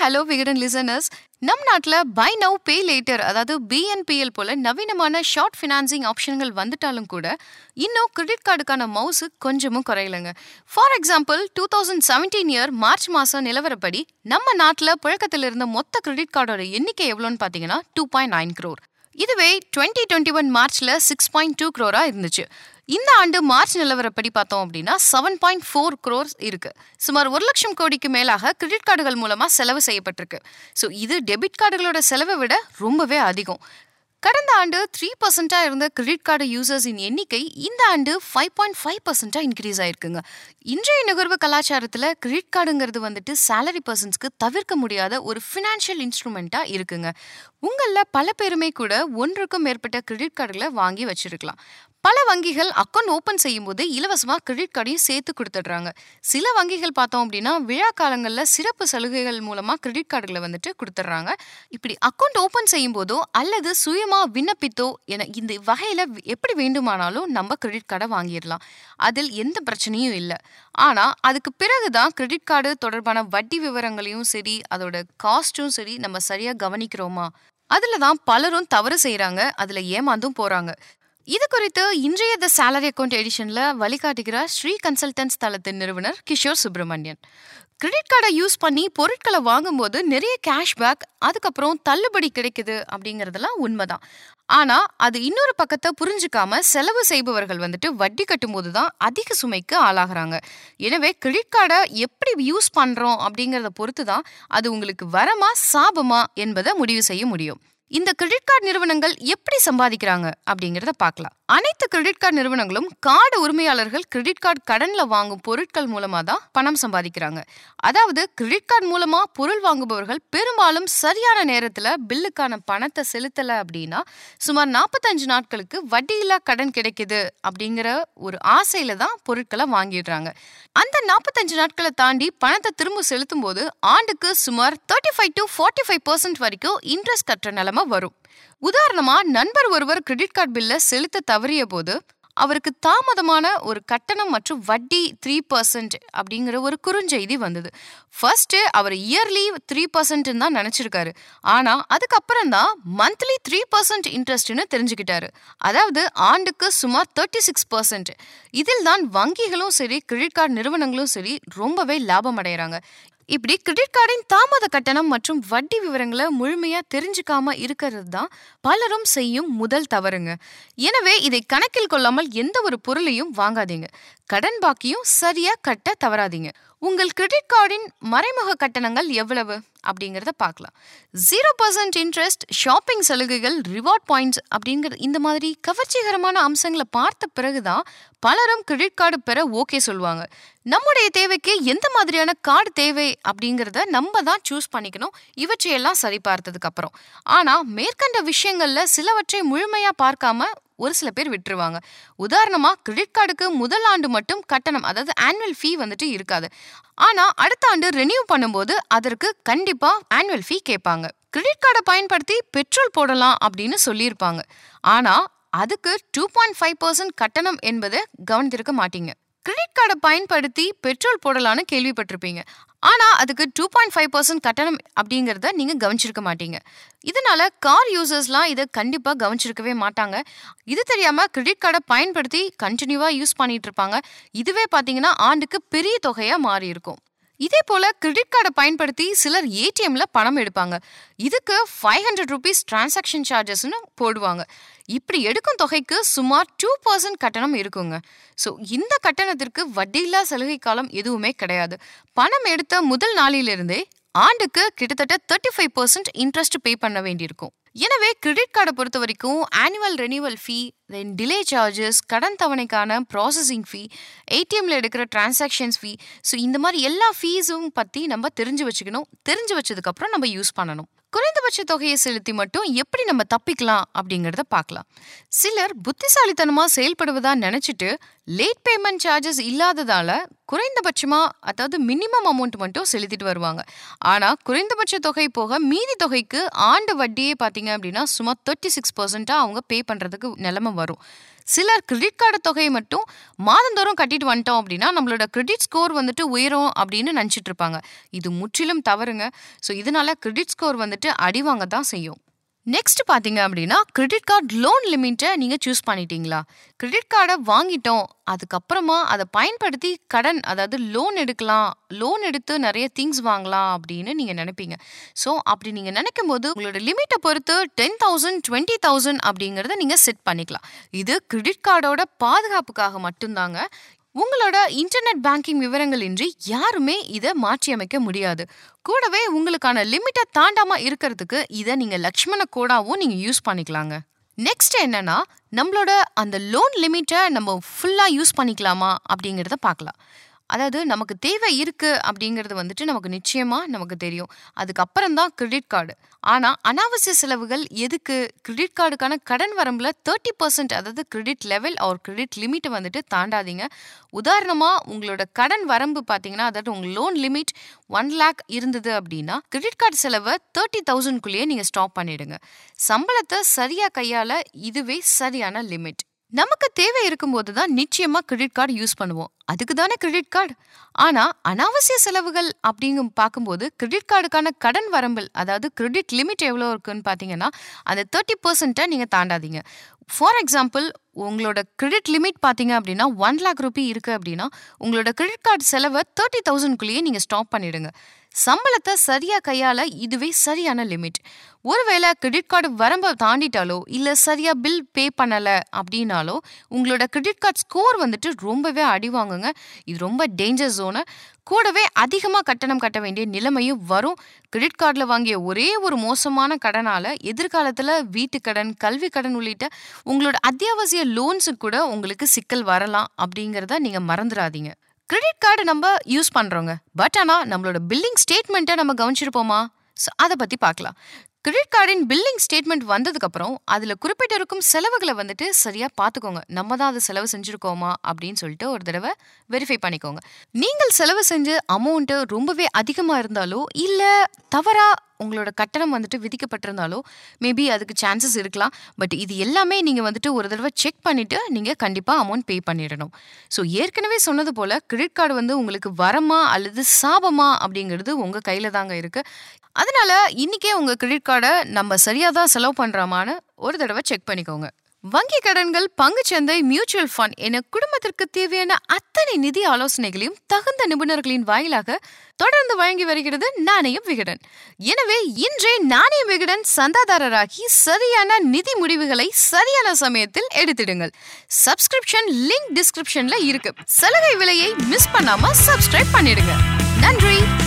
Hello Vikatan listeners. நம் நாட்டில் buy now pay later அதாவது பிஎன்பிஎல் போல நவீனமான ஷார்ட் ஃபினான்சிங் ஆப்ஷன்கள் வந்துட்டாலும் கூட இன்னும் கிரெடிட் கார்டுக்கான மவுசு கொஞ்சமும் குறையலைங்க. For example two thousand seventeen year March மாதம் நிலவரப்படி நம்ம நாட்டில் புழக்கத்தில் இருந்த மொத்த கிரெடிட் கார்டோட எண்ணிக்கை எவ்வளோன்னு பார்த்தீங்கன்னா டூ பாயிண்ட் நைன் க்ரோர் இதுவே டுவெண்ட்டி டுவெண்ட்டி ஒன் மார்ச்ல சிக்ஸ் பாயிண்ட் டூ க்ரோரா இருந்துச்சு. இந்த ஆண்டு மார்ச் நிலவரப்படி பார்த்தோம் அப்படின்னா செவன் பாயிண்ட் ஃபோர் க்ரோர்ஸ் இருக்கு. சுமார் ஒரு லட்சம் கோடிக்கு மேலாக கிரெடிட் கார்டுகள் மூலமா செலவு செய்யப்பட்டிருக்கு. ஸோ இது டெபிட் கார்டுகளோட செலவை விட ரொம்பவே அதிகம். கடந்த ஆண்டு த்ரீ பர்சன்டா இருந்த கிரெடிட் கார்டு யூசர்ஸின் எண்ணிக்கை இந்த ஆண்டு ஃபைவ் பாயிண்ட் ஃபைவ் பர்சன்டா இன்க்ரீஸ் ஆயிருக்குங்க. இன்றைய நுகர்வு கலாச்சாரத்தில் கிரெடிட் கார்டுங்கிறது வந்துட்டு சேலரி பர்சன்ஸ்க்கு தவிர்க்க முடியாத ஒரு ஃபினான்ஷியல் இன்ஸ்ட்ருமெண்ட்டா இருக்குங்க. உங்களில் பல பேருமே கூட ஒன்றுக்கும் மேற்பட்ட கிரெடிட் கார்டுகளை வாங்கி வச்சிருக்கலாம். பல வங்கிகள் அக்கௌண்ட் ஓப்பன் செய்யும்போது இலவசமாக கிரெடிட் கார்டையும் சேர்த்து கொடுத்துட்றாங்க. சில வங்கிகள் பார்த்தோம் அப்படின்னா விழா காலங்களில் சிறப்பு சலுகைகள் மூலமாக கிரெடிட் கார்டுகளை வந்துட்டு கொடுத்துட்றாங்க. இப்படி அக்கௌண்ட் ஓப்பன் செய்யும் போதோ அல்லது சுயமாக விண்ணப்பித்தோ என இந்த வகையில் எப்படி வேண்டுமானாலும் நம்ம கிரெடிட் கார்டை வாங்கிடலாம். அதில் எந்த பிரச்சனையும் இல்லை. ஆனால் அதுக்கு பிறகு தான் கிரெடிட் கார்டு தொடர்பான வட்டி விவரங்களையும் சரி அதோட காஸ்ட்டும் சரி நம்ம சரியாக கவனிக்கிறோமா? அதில் தான் பலரும் தவறு செய்கிறாங்க அதில் ஏமாந்தும் போகிறாங்க இது குறித்து இன்றைய த சேலரி அக்கௌண்ட் எடிஷன்ல வழிகாட்டுகிறார் ஸ்ரீ கன்சல்டன்ஸ் தளத்தின் நிறுவனர் கிஷோர் சுப்பிரமணியன். கிரெடிட் கார்டை யூஸ் பண்ணி பொருட்களை வாங்கும்போது நிறைய கேஷ்பேக் அதுக்கப்புறம் தள்ளுபடி கிடைக்குது அப்படிங்கிறதெல்லாம் உண்மைதான். ஆனா அது இன்னொரு பக்கத்தை புரிஞ்சுக்காம செலவு செய்பவர்கள் வந்துட்டு வட்டி கட்டும்போது தான் அதிக சுமைக்கு ஆளாகிறாங்க. எனவே கிரெடிட் கார்டை எப்படி யூஸ் பண்றோம் அப்படிங்கிறத பொறுத்து தான் அது உங்களுக்கு வரமா சாபமா என்பதை முடிவு செய்ய முடியும். இந்த கிரெடிட் கார்டு நிறுவனங்கள் எப்படி சம்பாதிக்கிறாங்க அப்படிங்கிறத பார்க்கலாம். அனைத்து கிரெடிட் கார்டு நிறுவனங்களும் கார்டு உரிமையாளர்கள் கிரெடிட் கார்டு கடன்ல வாங்கும் பொருட்கள் மூலமா தான் பணம் சம்பாதிக்கிறாங்க. அதாவது கிரெடிட் கார்டு மூலமா பொருள் வாங்குபவர்கள் பெரும்பாலும் சரியான நேரத்துல பில்லுக்கான பணத்தை செலுத்தல அப்படின்னா சுமார் நாற்பத்தஞ்சு நாட்களுக்கு வட்டியில்லா கடன் கிடைக்குது அப்படிங்கிற ஒரு ஆசையில தான் பொருட்களை வாங்கிடுறாங்க. அந்த நாற்பத்தஞ்சு நாட்களை தாண்டி பணத்தை திரும்ப செலுத்தும் போது ஆண்டுக்கு சுமார் thirty five to forty five percent வரைக்கும் இன்ட்ரெஸ்ட் கட்டுற நிலைமை வரும். உதாரணமா நண்பர் ஒருவர் கிரெடிட் கார்டு பில்ல செலுத்த தவறிய போது அவருக்கு தாமதமான ஒரு கட்டணம் மற்றும் வட்டி த்ரீ பர்சன்ட் அப்படிங்கிற ஒரு குறுஞ்செய்தி வந்தது. ஃபர்ஸ்ட் அவர் இயர்லி த்ரீ பர்சன்ட் தான் நினைச்சிருக்காரு. ஆனா அதுக்கப்புறம் தான் மந்த்லி த்ரீ பர்சன்ட் இன்ட்ரெஸ்ட்னு தெரிஞ்சுக்கிட்டாரு. அதாவது ஆண்டுக்கு சுமார் தேர்ட்டி சிக்ஸ் பர்சன்ட் இதில் தான் வங்கிகளும் சரி கிரெடிட் கார்டு நிறுவனங்களும் சரி ரொம்பவே லாபம் அடைகிறாங்க இப்படி கிரெடிட் கார்டின் தாமத கட்டணம் மற்றும் வட்டி விவரங்களை முழுமையா தெரிஞ்சுக்காம இருக்கிறது தான் பலரும் செய்யும் முதல் தவறுங்க. எனவே இதை கணக்கில் கொள்ளாமல் எந்த ஒரு பொருளையும் வாங்காதீங்க. கடன் பாக்கியும் சரியா கட்ட தவறாதீங்க. உங்கள் கிரெடிட் கார்டின் மறைமுக கட்டணங்கள் எவ்வளவு? அப்படிங்கிறத பார்க்கலாம். ஜீரோ பர்சன்ட் இன்ட்ரெஸ்ட் ஷாப்பிங் சலுகைகள் ரிவார்ட் பாயிண்ட்ஸ் அப்படிங்கிற இந்த மாதிரி கவர்ச்சிகரமான அம்சங்களை பார்த்த பிறகுதான் பலரும் கிரெடிட் கார்டு பெற ஓகே சொல்லுவாங்க. நம்முடைய தேவைக்கு எந்த மாதிரியான கார்டு தேவை அப்படிங்கிறத நம்ம தான் சூஸ் பண்ணிக்கணும். இவற்றையெல்லாம் சரி பார்த்ததுக்கு அப்புறம். ஆனா மேற்கண்ட விஷயங்கள்ல சிலவற்றை முழுமையா பார்க்காம ஒரு சில பேர் விட்டுருவாங்க. உதாரணமா கிரெடிட் கார்டுக்கு முதல் ஆண்டு மட்டும் கட்டணம் அதாவது ஆனுவல் ஃபீ வந்துட்டு இருக்காது. ஆனா அடுத்த ஆண்டு ரெனியூ பண்ணும்போது அதற்கு கண்டிப்பா ஆனுவல் ஃபீ கேட்பாங்க. கிரெடிட் கார்டை பயன்படுத்தி பெட்ரோல் போடலாம் அப்படின்னு சொல்லியிருப்பாங்க. ஆனா அதுக்கு டூ பாயிண்ட் ஃபைவ் பர்சன்ட் கட்டணம் என்பதை கவனித்திருக்க மாட்டீங்க. கிரெடிட் கார்டை பயன்படுத்தி பெட்ரோல் போடலான்னு கேள்விப்பட்டிருப்பீங்க. ஆனா அதுக்கு டூ பாயிண்ட் ஃபைவ் பர்சன்ட் கட்டணம் அப்படிங்கிறத நீங்க கவனிச்சிருக்க மாட்டீங்க. இதனால கார் யூசர்ஸ்லாம் இதை கண்டிப்பா கவனிச்சிருக்கவே மாட்டாங்க. இது தெரியாம கிரெடிட் கார்டை பயன்படுத்தி கண்டினியூவா யூஸ் பண்ணிட்டு இருப்பாங்க. இதுவே பாத்தீங்கன்னா ஆண்டுக்கு பெரிய தொகையா மாறி இருக்கும் இதே போல கிரெடிட் கார்டை பயன்படுத்தி சிலர் ஏடிஎம்ல பணம் எடுப்பாங்க. இதுக்கு ஃபைவ் ஹண்ட்ரட் ருபீஸ் டிரான்சாக்ஷன் சார்ஜஸ்ன்னு போடுவாங்க. இப்படி எடுக்கும் தொகைக்கு சுமார் டூ பர்சன்ட் கட்டணம் இருக்குங்க. ஸோ இந்த கட்டணத்திற்கு வட்டியில்லா சலுகை காலம் எதுவுமே கிடையாது. பணம் எடுத்த முதல் நாளிலிருந்தே ஆண்டுக்கு கிட்டத்தட்ட thirty five percent interest pay பண்ண வேண்டியிருக்கும். எனவே கிரெடிட் கார்டை பொறுத்த வரைக்கும் annual renewal fee then delay charges கடன் தவணைக்கான ப்ராசஸிங் ஃபீ ஏடிஎம்ல எடுக்கிற டிரான்சாக்ஷன்ஸ் ஃபீ ஸோ இந்த மாதிரி எல்லா ஃபீஸும் பற்றி நம்ம தெரிஞ்சு வச்சுக்கணும். தெரிஞ்சு வச்சதுக்கப்புறம் நம்ம யூஸ் பண்ணணும். குறைந்தபட்ச தொகையை செலுத்தி மட்டும் எப்படி நம்ம தப்பிக்கலாம் அப்படிங்கிறத பார்க்கலாம். சிலர் புத்திசாலித்தனமாக செயல்படுவதா நினச்சிட்டு லேட் பேமெண்ட் சார்ஜஸ் இல்லாததால குறைந்தபட்சமா அதாவது மினிமம் அமௌண்ட் மட்டும் செலுத்திட்டு வருவாங்க. ஆனா குறைந்தபட்ச தொகை போக மீதி தொகைக்கு ஆண்டு வட்டியே பார்த்தீங்க அப்படின்னா சுமார் தேர்ட்டி சிக்ஸ் அவங்க பே பண்றதுக்கு நிலைமை வரும். சிலர் கிரெடிட் கார்டு தொகையை மட்டும் மாதந்தோறும் கட்டிட்டு வந்துட்டோம் அப்படின்னா நம்மளோட கிரெடிட் ஸ்கோர் வந்துட்டு உயரும் அப்படின்னு நினச்சிட்டு இருப்பாங்க. இது முற்றிலும் தவறுங்க. ஸோ இதனால கிரெடிட் ஸ்கோர் வந்துட்டு அடிவாங்க தான் செய்யும். நெக்ஸ்ட் பார்த்தீங்க அப்படின்னா கிரெடிட் கார்டு லோன் லிமிட்டை நீங்கள் சூஸ் பண்ணிட்டீங்களா? கிரெடிட் கார்டை வாங்கிட்டோம் அதுக்கப்புறமா அதை பயன்படுத்தி கடன் அதாவது லோன் எடுக்கலாம் லோன் எடுத்து நிறைய திங்ஸ் வாங்கலாம் அப்படின்னு நீங்கள் நினைப்பீங்க. ஸோ அப்படி நீங்கள் நினைக்கும் போது உங்களோட லிமிட்டை பொறுத்து டென் தௌசண்ட் டுவெண்ட்டி தௌசண்ட் அப்படிங்கிறத நீங்கள் செட் பண்ணிக்கலாம். இது கிரெடிட் கார்டோட பாதுகாப்புக்காக மட்டும்தாங்க. உங்களோட இன்டர்நெட் பேங்கிங் விவரங்கள் இன்றி யாருமே இதை மாற்றியமைக்க முடியாது. கூடவே உங்களுக்கான லிமிட்டை தாண்டாம இருக்கிறதுக்கு இதை நீங்க லக்ஷ்மண கோடாவும் நீங்க யூஸ் பண்ணிக்கலாங்க. நெக்ஸ்ட் என்னன்னா நம்மளோட அந்த லோன் லிமிட்டை நம்ம ஃபுல்லாக யூஸ் பண்ணிக்கலாமா அப்படிங்கிறத பார்க்கலாம். அதாவது நமக்கு தேவை இருக்கு அப்படிங்கிறது வந்துட்டு நமக்கு நிச்சயமா நமக்கு தெரியும். அதுக்கப்புறம் தான் கிரெடிட் கார்டு ஆனால் அனாவசிய செலவுகள் எதுக்கு? கிரெடிட் கார்டுக்கான கடன் வரம்பில் தேர்ட்டி பர்சன்ட் அதாவது கிரெடிட் லெவல் ஆர் கிரெடிட் லிமிட்டை வந்துட்டு தாண்டாதீங்க. உதாரணமாக உங்களோட கடன் வரம்பு பார்த்தீங்கன்னா அதாவது உங்கள் லோன் லிமிட் ஒன் லேக் இருந்தது அப்படின்னா கிரெடிட் கார்டு செலவை தேர்ட்டி தௌசண்ட்குள்ளேயே நீங்கள் ஸ்டாப் பண்ணிடுங்க. சம்பளத்தை சரியாக கையால இதுவே சரியான லிமிட் நமக்கு தேவை இருக்கும்போது தான் நிச்சயமா கிரெடிட் கார்டு யூஸ் பண்ணுவோம். அதுக்கு தானே கிரெடிட் கார்டு ஆனா அனாவசிய செலவுகள் அப்படிங்கும் பார்க்கும்போது கிரெடிட் கார்டுக்கான கடன் வரம்பில் அதாவது கிரெடிட் லிமிட் எவ்வளோ இருக்குன்னு பார்த்தீங்கன்னா அந்த தேர்ட்டி பர்சன்ட்டை நீங்கள் தாண்டாதீங்க. ஃபார் எக்ஸாம்பிள் உங்களோட கிரெடிட் லிமிட் பார்த்தீங்க அப்படின்னா ஒன் லேக் ருபி இருக்குது அப்படின்னா உங்களோட கிரெடிட் கார்டு செலவை தேர்ட்டி தௌசண்ட்குள்ளேயே நீங்கள் ஸ்டாப் பண்ணிடுங்க. சம்பளத்தை சரியாக கையால் இதுவே சரியான லிமிட் ஒருவேளை கிரெடிட் கார்டு வரம்பை தாண்டிட்டாலோ இல்லை சரியாக பில் பே பண்ணலை அப்படின்னாலோ உங்களோட கிரெடிட் கார்டு ஸ்கோர் வந்துட்டு ரொம்பவே அடி வாங்குங்க இது ரொம்ப டேஞ்சர் ஜோனு கூடவே அதிகமாக கட்டணம் கட்ட வேண்டிய நிலைமையும் வரும். கிரெடிட் கார்டில் வாங்கிய ஒரே ஒரு மோசமான கடனால் எதிர்காலத்தில் வீட்டு கடன் கல்வி கடன் உள்ளிட்ட உங்களோட அத்தியாவசிய லோன்ஸு கூட உங்களுக்கு சிக்கல் வரலாம் அப்படிங்கிறத நீங்கள் மறந்துடாதீங்க கிரெடிட் கார்டு நம்ம யூஸ் பண்ணுறோங்க பட் ஆனால் நம்மளோட பில்லிங் ஸ்டேட்மெண்ட்டை நம்ம கவனிச்சிருப்போமா? ஸோ அதை பற்றி பார்க்கலாம். கிரெடிட் கார்டின் பில்லிங் ஸ்டேட்மெண்ட் வந்ததுக்கப்புறம் அதில் குறிப்பிட்டிருக்கும் செலவுகளை வந்துட்டு சரியாக பார்த்துக்கோங்க நம்ம தான் அதை செலவு செஞ்சுருக்கோமா அப்படின்னு சொல்லிட்டு ஒரு தடவை வெரிஃபை பண்ணிக்கோங்க. நீங்கள் செலவு செஞ்ச அமௌண்ட்டு ரொம்பவே அதிகமாக இருந்தாலோ இல்லை தவறாக உங்களோட கட்டணம் வந்துட்டு விதிக்கப்பட்டிருந்தாலோ மேபி அதுக்கு சான்சஸ் இருக்கலாம். பட் இது எல்லாமே நீங்கள் வந்துட்டு ஒரு தடவை செக் பண்ணிவிட்டு நீங்கள் கண்டிப்பாக அமௌண்ட் பே பண்ணிடணும். ஸோ ஏற்கனவே சொன்னது போல் கிரெடிட் கார்டு வந்து உங்களுக்கு வரமா அல்லது சாபமா அப்படிங்கிறது உங்கள் கையில் தாங்க இருக்குது அதனால இன்றைக்கே உங்கள் கிரெடிட் கார்டை நம்ம சரியாக தான் செலவு பண்ணுறோமான்னு ஒரு தடவை செக் பண்ணிக்கோங்க. வங்கி கடன்கள் பங்குச்சந்தை மியூச்சுவல் ஃபண்ட் என குடும்பத்திற்கு தேவையான அத்தனை நிதி ஆலோசனைகளையும் தகுந்த நிபுணர்களின் வாயிலாக தொடர்ந்து வழங்கி வருகிறது நாணயம் விகடன். எனவே இன்றே நாணயம் விகடன் சந்தாதாரராகி சரியான நிதி முடிவுகளை சரியான சமயத்தில் எடுத்திடுங்கள். சப்ஸ்கிரிப்ஷன் லிங்க் டிஸ்கிரிப்ஷன்ல இருக்கு. சலுகை விலையை மிஸ் பண்ணாம சப்ஸ்கிரைப் பண்ணிடுங்க. நன்றி!